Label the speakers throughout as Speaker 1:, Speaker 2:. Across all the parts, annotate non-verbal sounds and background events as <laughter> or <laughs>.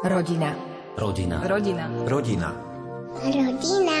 Speaker 1: Rodina.
Speaker 2: Rodina.
Speaker 1: Rodina.
Speaker 2: Rodina.
Speaker 3: Rodina.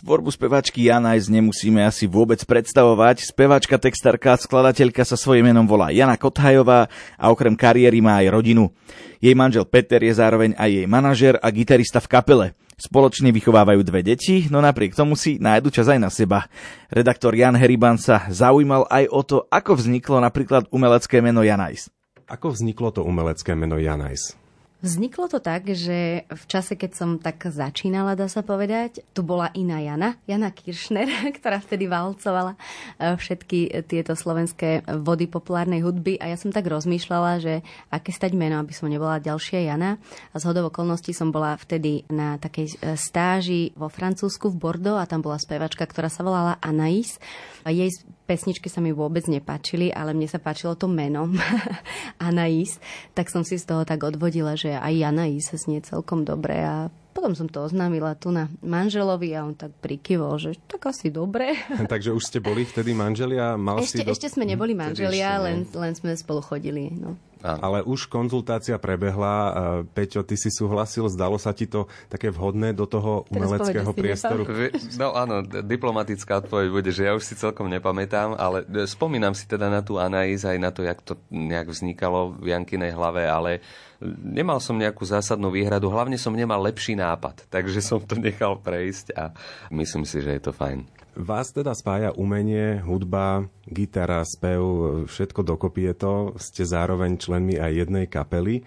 Speaker 4: Tvorbu speváčky Janajs nemusíme asi vôbec predstavovať. Speváčka, textárka, skladateľka sa svojím menom volá Jana Kothajová a okrem kariéry má aj rodinu. Jej manžel Peter je zároveň aj jej manažer a gitarista v kapele. Spoločne vychovávajú dve deti, no napriek tomu si nájdu čas aj na seba. Redaktor Jan Heriban sa zaujímal aj o to, ako vzniklo napríklad umelecké meno Janajs.
Speaker 5: Ako vzniklo to umelecké meno Janajs?
Speaker 6: Vzniklo to tak, že v čase, keď som tak začínala, dá sa povedať, tu bola iná Jana, Jana Kiršner, <laughs> ktorá vtedy valcovala e, všetky tieto slovenské vody populárnej hudby a ja som tak rozmýšľala, že aké stať meno, aby som nebola ďalšia Jana. A z hodov okolností som bola vtedy na takej e, stáži vo Francúzsku v Bordeaux a tam bola spevačka, ktorá sa volala Anaïs. A jej pesničky sa mi vôbec nepáčili, ale mne sa páčilo to meno <laughs> Anaïs, tak som si z toho tak odvodila, že aj Anaïs sa znie celkom dobre a potom som to oznámila tu na manželovi a on tak prikyvol, že tak asi dobre. <laughs>
Speaker 5: Takže už ste boli vtedy manželia? Mal
Speaker 6: ešte,
Speaker 5: si do...
Speaker 6: ešte sme neboli manželia,
Speaker 2: ešte
Speaker 6: len, len sme spolu chodili. No.
Speaker 5: Ale už konzultácia prebehla. e, Peťo, ty si súhlasil, zdalo sa ti to také vhodné do toho umeleckého priestoru?
Speaker 2: No áno, diplomatická odpoveď bude, že ja už si celkom nepamätám, ale e, spomínam si teda na tú Anaís aj na to, jak to nejak vznikalo v Jankinej hlave, ale nemal som nejakú zásadnú výhradu, hlavne som nemal lepší nápad, takže som to nechal prejsť a myslím si, že je to fajn.
Speaker 5: Vás teda spája umenie, hudba, gitara, spev, všetko dokopy je to. Ste zároveň členmi aj jednej kapely.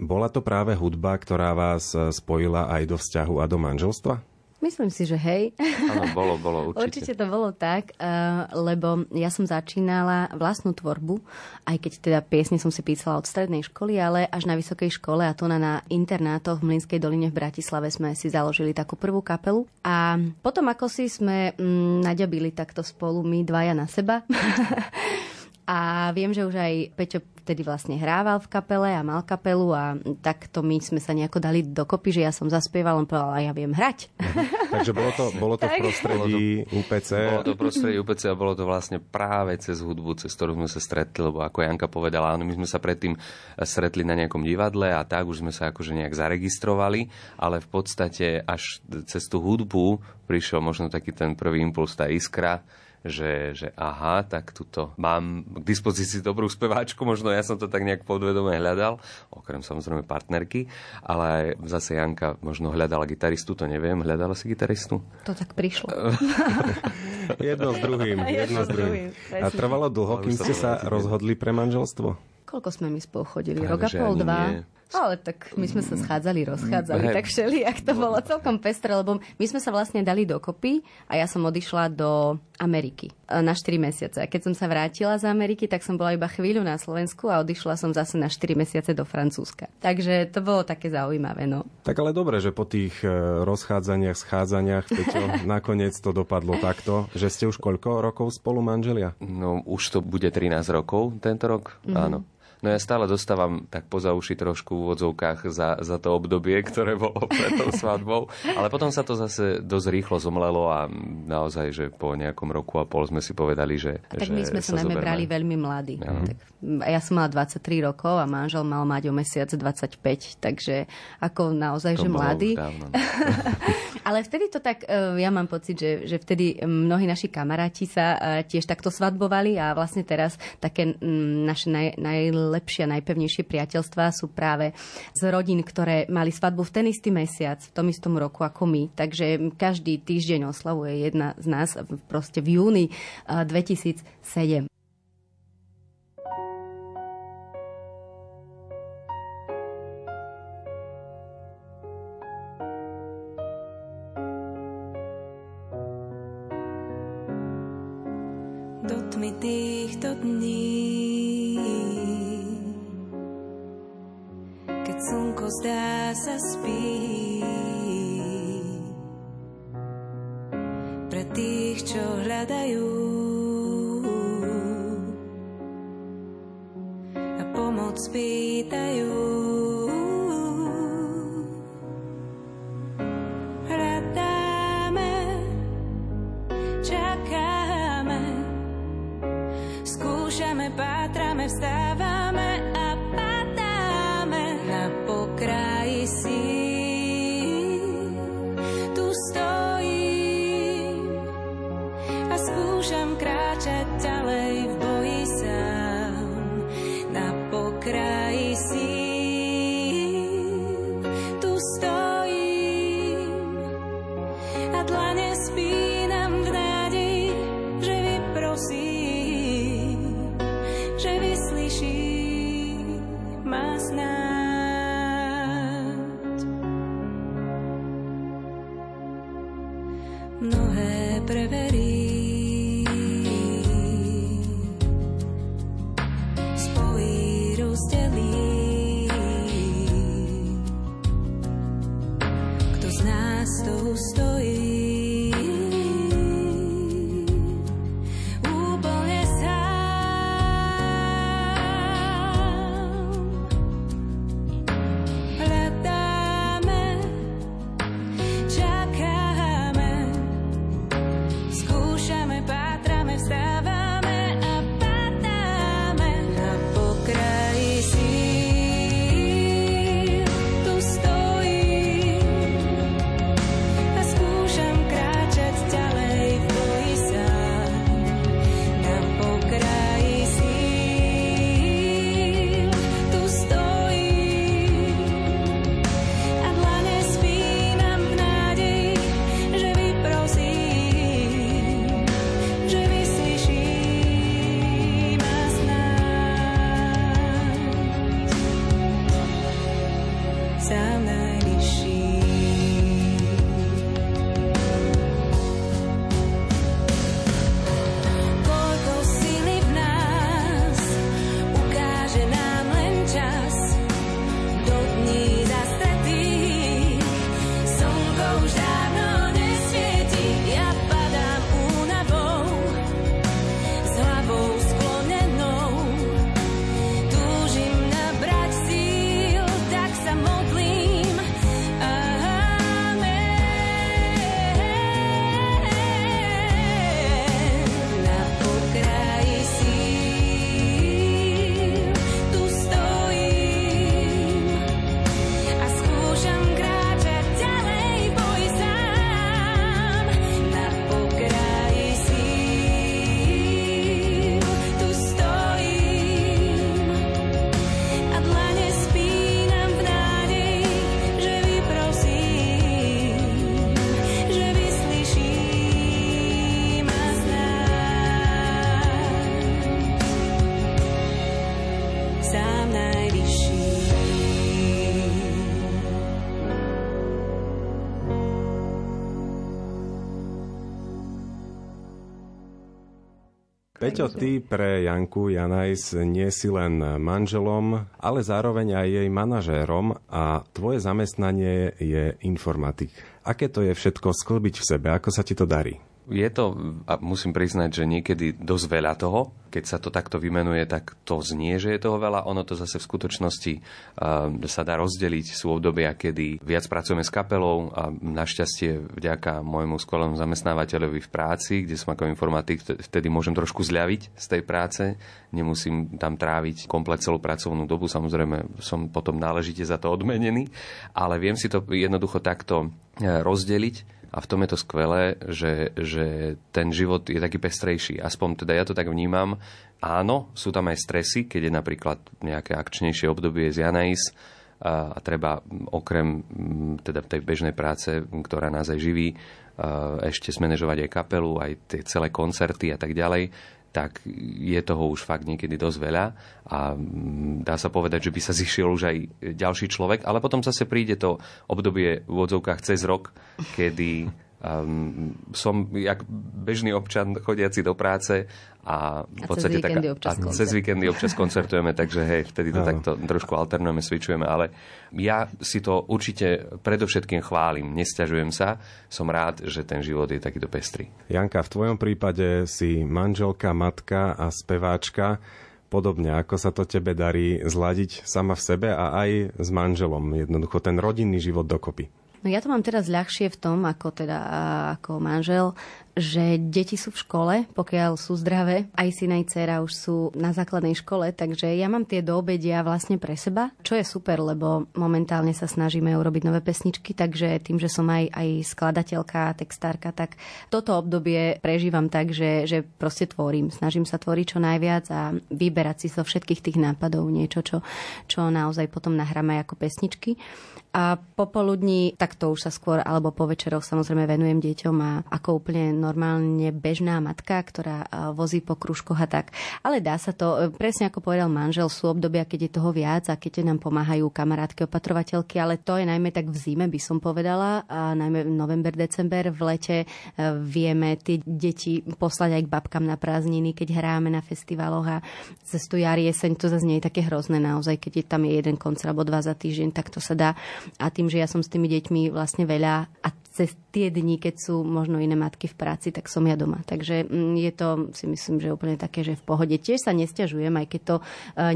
Speaker 5: Bola to práve hudba, ktorá vás spojila aj do vzťahu a do manželstva?
Speaker 6: Myslím si, že hej.
Speaker 2: Áno, bolo, bolo <laughs> určite.
Speaker 6: Určite to bolo tak, uh, lebo ja som začínala vlastnú tvorbu, aj keď teda piesne som si písala od strednej školy, ale až na vysokej škole a tu na, na internátoch v Mlinskej doline v Bratislave sme si založili takú prvú kapelu. A potom ako si sme mm, naďabili takto spolu my dvaja na seba. <laughs> A viem, že už aj Peťo vtedy vlastne hrával v kapele a mal kapelu a takto my sme sa nejako dali dokopy, že ja som zaspieval, on povedal, a ja viem hrať.
Speaker 5: Takže bolo to, bolo to v <laughs> prostredí UPC.
Speaker 2: Bolo to prostredie UPC a bolo to vlastne práve cez hudbu, cez ktorú sme sa stretli, lebo ako Janka povedala, áno, my sme sa predtým stretli na nejakom divadle a tak už sme sa akože nejak zaregistrovali, ale v podstate až cez tú hudbu prišiel možno taký ten prvý impuls, tá iskra, že, že aha, tak tuto mám k dispozícii dobrú speváčku, možno ja som to tak nejak podvedome hľadal, okrem samozrejme partnerky, ale aj zase Janka možno hľadala gitaristu, to neviem, hľadala si gitaristu?
Speaker 6: To tak prišlo. <laughs>
Speaker 5: Jedno s druhým. Jedno s druhým. A trvalo dlho, kým ste sa rozhodli pre manželstvo?
Speaker 6: Koľko sme my spolu chodili? Rok a pol, dva?
Speaker 2: nie.
Speaker 6: Ale tak my sme sa schádzali, rozchádzali, tak všeli, ak to bolo celkom pestre, lebo my sme sa vlastne dali dokopy a ja som odišla do Ameriky e, na 4 mesiace. A keď som sa vrátila z Ameriky, tak som bola iba chvíľu na Slovensku a odišla som zase na 4 mesiace do Francúzska. Takže to bolo také zaujímavé, no.
Speaker 5: Tak ale dobre, že po tých e, rozchádzaniach, schádzaniach, Peťo, <laughs> nakoniec to dopadlo takto, že ste už koľko rokov spolu manželia?
Speaker 2: No už to bude 13 rokov tento rok, mm-hmm. áno. No ja stále dostávam tak poza uši trošku v úvodzovkách za, za to obdobie, ktoré bolo pred tou svadbou. Ale potom sa to zase dosť rýchlo zomlelo a naozaj, že po nejakom roku a pol sme si povedali, že
Speaker 6: Tak
Speaker 2: že
Speaker 6: my sme sa najmä
Speaker 2: zoberme.
Speaker 6: brali veľmi mladí. Tak, mm, ja som mala 23 rokov a manžel mal mať o mesiac 25, takže ako naozaj,
Speaker 2: To
Speaker 6: že mladý.
Speaker 2: dávno, no. <laughs>
Speaker 6: Ale vtedy to tak, e, ja mám pocit, že, že vtedy mnohí naši kamaráti sa e, tiež takto svadbovali a vlastne teraz také naše naj, najlepšie a najpevnejšie priateľstvá sú práve z rodín, ktoré mali svadbu v ten istý mesiac, v tom istom roku ako my. Takže každý týždeň oslavuje jedna z nás proste v júni e, 2007.
Speaker 7: pýtajú. A dlane
Speaker 5: Peťo, ty pre Janku Janajs nie si len manželom, ale zároveň aj jej manažérom a tvoje zamestnanie je informatik. Aké to je všetko sklbiť v sebe? Ako sa ti to darí?
Speaker 2: Je to, a musím priznať, že niekedy dosť veľa toho. Keď sa to takto vymenuje, tak to znie, že je toho veľa. Ono to zase v skutočnosti uh, sa dá rozdeliť. Sú obdobia, kedy viac pracujeme s kapelou a našťastie vďaka môjmu skvelému zamestnávateľovi v práci, kde som ako informatik, vtedy môžem trošku zľaviť z tej práce. Nemusím tam tráviť komplet celú pracovnú dobu. Samozrejme, som potom náležite za to odmenený. Ale viem si to jednoducho takto rozdeliť a v tom je to skvelé, že, že ten život je taký pestrejší. Aspoň teda ja to tak vnímam. Áno, sú tam aj stresy, keď je napríklad nejaké akčnejšie obdobie z Janais a, a treba okrem teda tej bežnej práce, ktorá nás aj živí, ešte zmanéžovať aj kapelu, aj tie celé koncerty a tak ďalej tak je toho už fakt niekedy dosť veľa a dá sa povedať, že by sa zišiel už aj ďalší človek, ale potom zase príde to obdobie v odzovkách cez rok, kedy um, som jak bežný občan chodiaci do práce a v
Speaker 6: A
Speaker 2: podstate
Speaker 6: cez víkendy občas
Speaker 2: a cez víkendy občas koncertujeme, takže hej, vtedy to
Speaker 5: Áno.
Speaker 2: takto trošku alternujeme, switchujeme, ale ja si to určite predovšetkým chválim, nesťažujem sa, som rád, že ten život je takýto pestrý.
Speaker 5: Janka, v tvojom prípade si manželka, matka a speváčka. Podobne, ako sa to tebe darí zladiť sama v sebe a aj s manželom, jednoducho ten rodinný život dokopy.
Speaker 6: No ja to mám teraz ľahšie v tom, ako teda ako manžel, že deti sú v škole, pokiaľ sú zdravé. Aj syn aj dcera už sú na základnej škole, takže ja mám tie doobedia vlastne pre seba, čo je super, lebo momentálne sa snažíme urobiť nové pesničky, takže tým, že som aj, aj skladateľka, textárka, tak toto obdobie prežívam tak, že, že proste tvorím. Snažím sa tvoriť čo najviac a vyberať si zo všetkých tých nápadov niečo, čo, čo naozaj potom nahráme ako pesničky. A popoludní, tak to už sa skôr, alebo po večeroch samozrejme venujem deťom a ako úplne normálne bežná matka, ktorá vozí po kružkoch a tak. Ale dá sa to, e, presne ako povedal manžel, sú obdobia, keď je toho viac a keď nám pomáhajú kamarátky, opatrovateľky, ale to je najmä tak v zime, by som povedala, a najmä november, december, v lete e, vieme tie deti poslať aj k babkám na prázdniny, keď hráme na festivaloch a cez tu jar, jeseň, to zase nie je také hrozné. Naozaj, keď je tam je jeden koncert alebo dva za týždeň, tak to sa dá. A tým, že ja som s tými deťmi vlastne veľa a cez tie dni, keď sú možno iné matky v práci, tak som ja doma. Takže mm, je to, si myslím, že úplne také, že v pohode. Tiež sa nestiažujem, aj keď to e,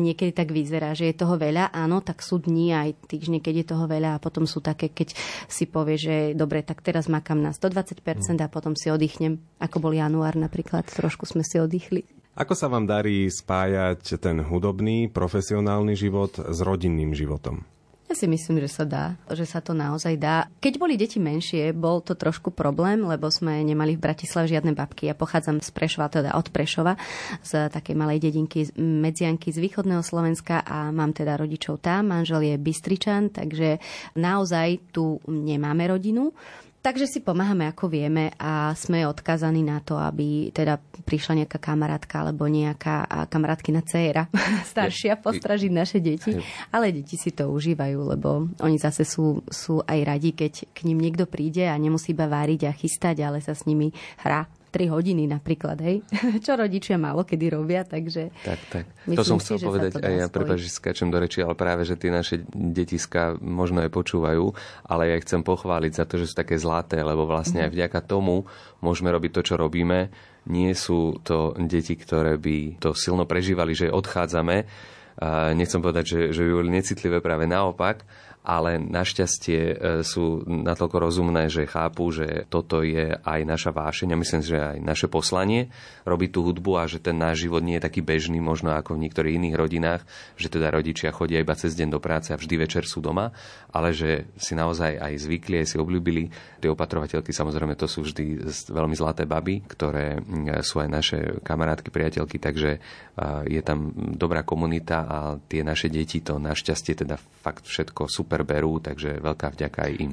Speaker 6: niekedy tak vyzerá, že je toho veľa. Áno, tak sú dni aj týždne, keď je toho veľa a potom sú také, keď si povie, že dobre, tak teraz makám na 120% a potom si oddychnem, ako bol január napríklad, trošku sme si oddychli.
Speaker 5: Ako sa vám darí spájať ten hudobný, profesionálny život s rodinným životom?
Speaker 6: Ja si myslím, že sa dá, že sa to naozaj dá. Keď boli deti menšie, bol to trošku problém, lebo sme nemali v Bratislave žiadne babky. Ja pochádzam z Prešova, teda od Prešova, z takej malej dedinky Medzianky z východného Slovenska a mám teda rodičov tam. Manžel je Bystričan, takže naozaj tu nemáme rodinu. Takže si pomáhame ako vieme a sme odkazaní na to, aby teda prišla nejaká kamarátka alebo nejaká kamarátkina dcéra <laughs> staršia postražiť naše deti. Ale deti si to užívajú, lebo oni zase sú, sú aj radi, keď k ním niekto príde a nemusí iba váriť a chystať, ale sa s nimi hrá. 3 hodiny napríklad, hej? <laughs> Čo rodičia málo kedy robia, takže...
Speaker 2: Tak, tak. To som chcel si, povedať aj ja, prepáč, že skáčem do reči, ale práve, že tie naše detiska možno aj počúvajú, ale ja ich chcem pochváliť za to, že sú také zlaté, lebo vlastne aj vďaka tomu môžeme robiť to, čo robíme. Nie sú to deti, ktoré by to silno prežívali, že odchádzame. Nechcem povedať, že, že by boli necitlivé, práve naopak, ale našťastie e, sú natoľko rozumné, že chápu, že toto je aj naša vášeň a myslím, že aj naše poslanie robiť tú hudbu a že ten náš život nie je taký bežný, možno ako v niektorých iných rodinách, že teda rodičia chodia iba cez deň do práce a vždy večer sú doma, ale že si naozaj aj zvykli, aj si obľúbili. Tie opatrovateľky samozrejme to sú vždy veľmi zlaté baby, ktoré sú aj naše kamarátky, priateľky, takže je tam dobrá komunita a tie naše deti to našťastie teda fakt všetko super berú, takže veľká vďaka aj im.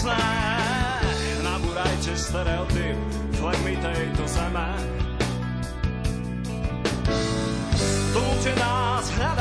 Speaker 1: jasné. Nabúrajte stereotyp flegmy tejto zeme. Túte nás hľadať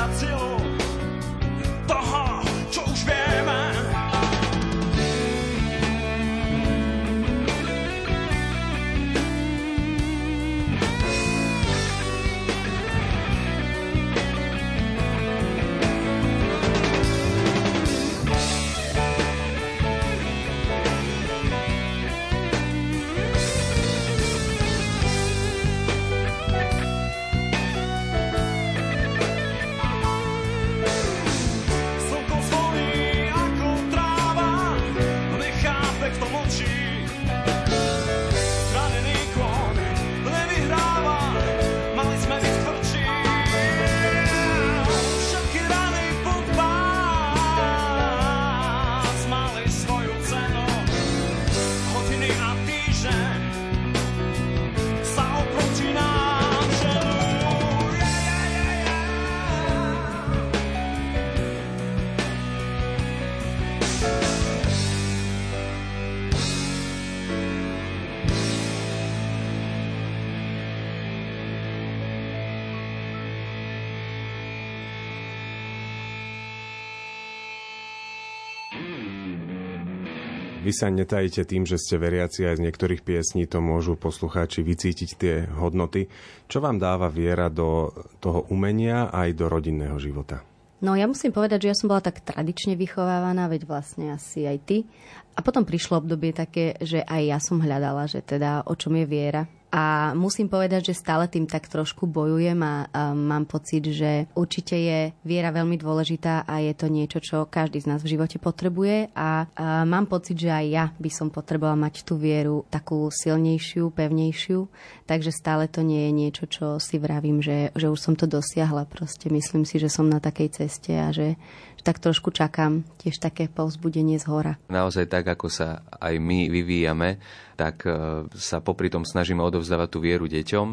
Speaker 5: Vy sa netajíte tým, že ste veriaci aj z niektorých piesní, to môžu poslucháči vycítiť tie hodnoty. Čo vám dáva viera do toho umenia aj do rodinného života?
Speaker 6: No ja musím povedať, že ja som bola tak tradične vychovávaná, veď vlastne asi aj ty. A potom prišlo obdobie také, že aj ja som hľadala, že teda o čom je viera. A musím povedať, že stále tým tak trošku bojujem a, a mám pocit, že určite je viera veľmi dôležitá a je to niečo, čo každý z nás v živote potrebuje a, a mám pocit, že aj ja by som potrebovala mať tú vieru takú silnejšiu, pevnejšiu, takže stále to nie je niečo, čo si vravím, že, že už som to dosiahla. Proste myslím si, že som na takej ceste a že, že tak trošku čakám tiež také povzbudenie z hora.
Speaker 2: Naozaj tak, ako sa aj my vyvíjame, tak e, sa popri tom snažíme odovzdávať tú vieru deťom,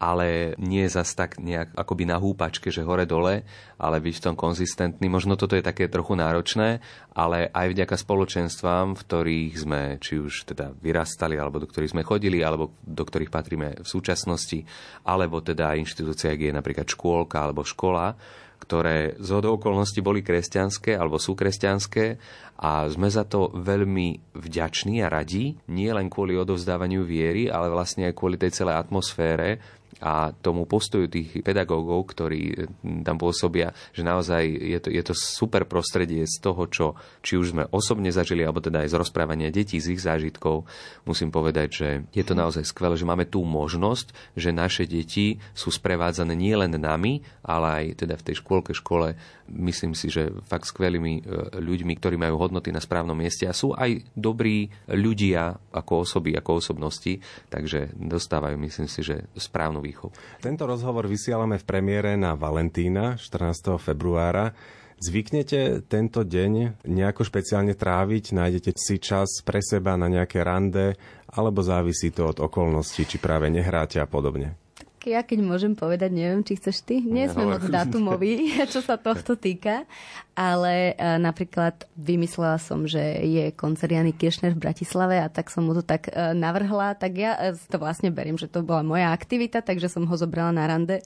Speaker 2: ale nie zas tak nejak akoby na húpačke, že hore-dole, ale byť v tom konzistentný. Možno toto je také trochu náročné, ale aj vďaka spoločenstvám, v ktorých sme či už teda vyrastali, alebo do ktorých sme chodili, alebo do ktorých patríme v súčasnosti, alebo teda inštitúcia, kde je napríklad škôlka alebo škola, ktoré z okolností boli kresťanské alebo sú kresťanské a sme za to veľmi vďační a radi, nie len kvôli odovzdávaniu viery, ale vlastne aj kvôli tej celej atmosfére, a tomu postoju tých pedagógov, ktorí tam pôsobia, že naozaj je to, je to super prostredie z toho, čo či už sme osobne zažili, alebo teda aj z rozprávania detí, z ich zážitkov. Musím povedať, že je to naozaj skvelé, že máme tú možnosť, že naše deti sú sprevádzané nielen nami, ale aj teda v tej škôlke, škole, myslím si, že fakt skvelými e, ľuďmi, ktorí majú hodnoty na správnom mieste a sú aj dobrí ľudia ako osoby, ako osobnosti, takže dostávajú, myslím si, že správnu výchovu.
Speaker 5: Tento rozhovor vysielame v premiére na Valentína 14. februára. Zvyknete tento deň nejako špeciálne tráviť? Nájdete si čas pre seba na nejaké rande? Alebo závisí to od okolností, či práve nehráte a podobne?
Speaker 6: Ja keď môžem povedať, neviem, či chceš ty, nie sme moc datumoví, <laughs> čo sa tohto týka, ale uh, napríklad vymyslela som, že je koncert Jany Kiršner v Bratislave a tak som mu to tak uh, navrhla, tak ja uh, to vlastne beriem, že to bola moja aktivita, takže som ho zobrala na rande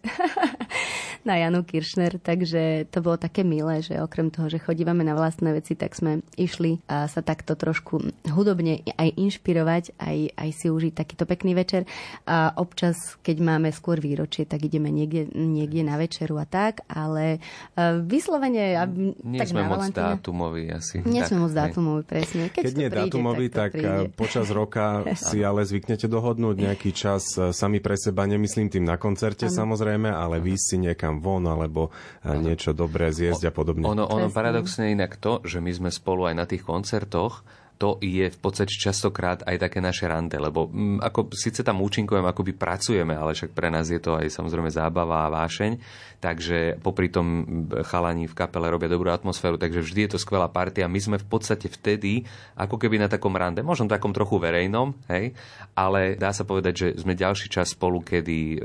Speaker 6: <laughs> na Janu Kiršner, takže to bolo také milé, že okrem toho, že chodívame na vlastné veci, tak sme išli a sa takto trošku hudobne aj inšpirovať, aj, aj si užiť takýto pekný večer. A občas, keď máme skôr výročie, tak ideme niekde, niekde na večeru a tak, ale uh, vyslovene...
Speaker 2: Nie
Speaker 6: tak
Speaker 2: sme moc dátumoví asi.
Speaker 6: Nie sme moc dátumoví, presne.
Speaker 5: Keď, Keď nie príde, dátumoví, tak, tak príde. počas roka <laughs> si ale zvyknete dohodnúť nejaký čas e, sami pre seba, nemyslím tým na koncerte ano. samozrejme, ale vy si niekam von alebo ano. niečo dobré zjesť a podobne.
Speaker 2: Ono, ono paradoxne inak to, že my sme spolu aj na tých koncertoch, to je v podstate častokrát aj také naše rande, lebo m, mm, ako síce tam účinkujeme, akoby pracujeme, ale však pre nás je to aj samozrejme zábava a vášeň, takže popri tom chalani v kapele robia dobrú atmosféru, takže vždy je to skvelá partia. My sme v podstate vtedy ako keby na takom rande, možno takom trochu verejnom, hej, ale dá sa povedať, že sme ďalší čas spolu, kedy e,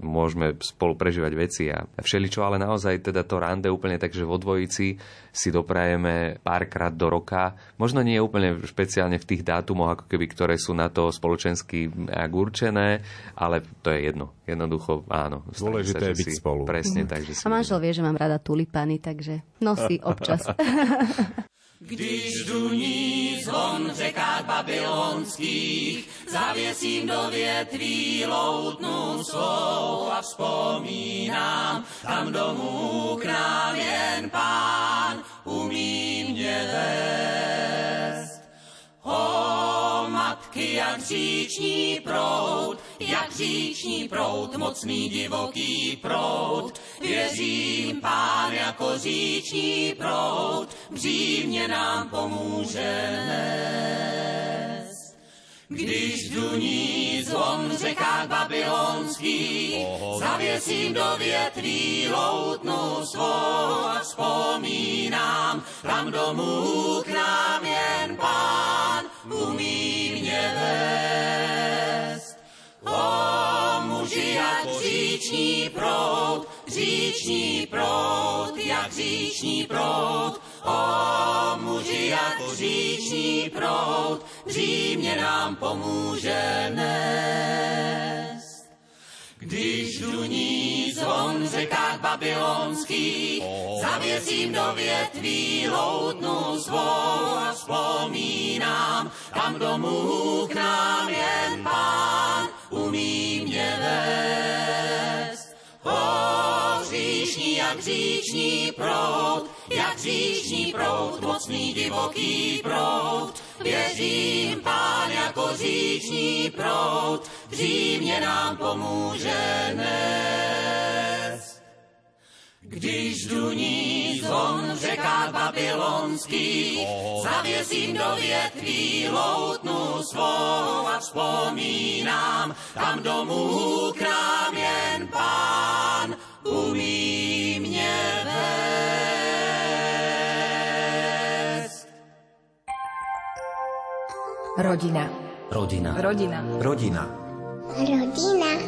Speaker 2: môžeme spolu prežívať veci a všeličo, ale naozaj teda to rande úplne tak, že vo dvojici si doprajeme párkrát do roka. Možno nie úplne špeciálne v tých dátumoch, ako keby, ktoré sú na to spoločensky určené, ale to je jedno. Jednoducho, áno.
Speaker 5: Dôležité sa, je byť si,
Speaker 2: spolu. Presne, mm. takže
Speaker 6: si A manžel vie, že mám rada tulipany, takže nosí občas. <laughs>
Speaker 8: Když duní zvon v řekách babylonských, zavěsím do větví loutnu svou a vzpomínám, tam domů k nám jen pán umí jak říční prout, jak říční prout, mocný divoký prout. Věřím, pán jako říční prout, břímě nám pomůže nést. Když duní zvon v řekách babylonských, zavěsím do větví loutnu svou a vzpomínám, tam domů k nám jen pán umí říční prout, říční prout, jak říční prout, O muži jak říční prout, břímě nám pomůže nést. Když duní zvon řekách babylonských, zavěsím do větví loutnu svou a vzpomínám, tam domů k nám jen pán vést. O, říšní jak říční prout, jak říční prout, mocný divoký prout, Věřím, pán jako říční prout, v nám pomůže dnes. Když duní zvon v řekách babylonských, zavěsím do větví loutnu svou a vzpomínám, tam domů k nám jen pán umí mě vést.
Speaker 9: Rodina.
Speaker 10: Rodina.
Speaker 9: Rodina.
Speaker 10: Rodina.
Speaker 3: Rodina.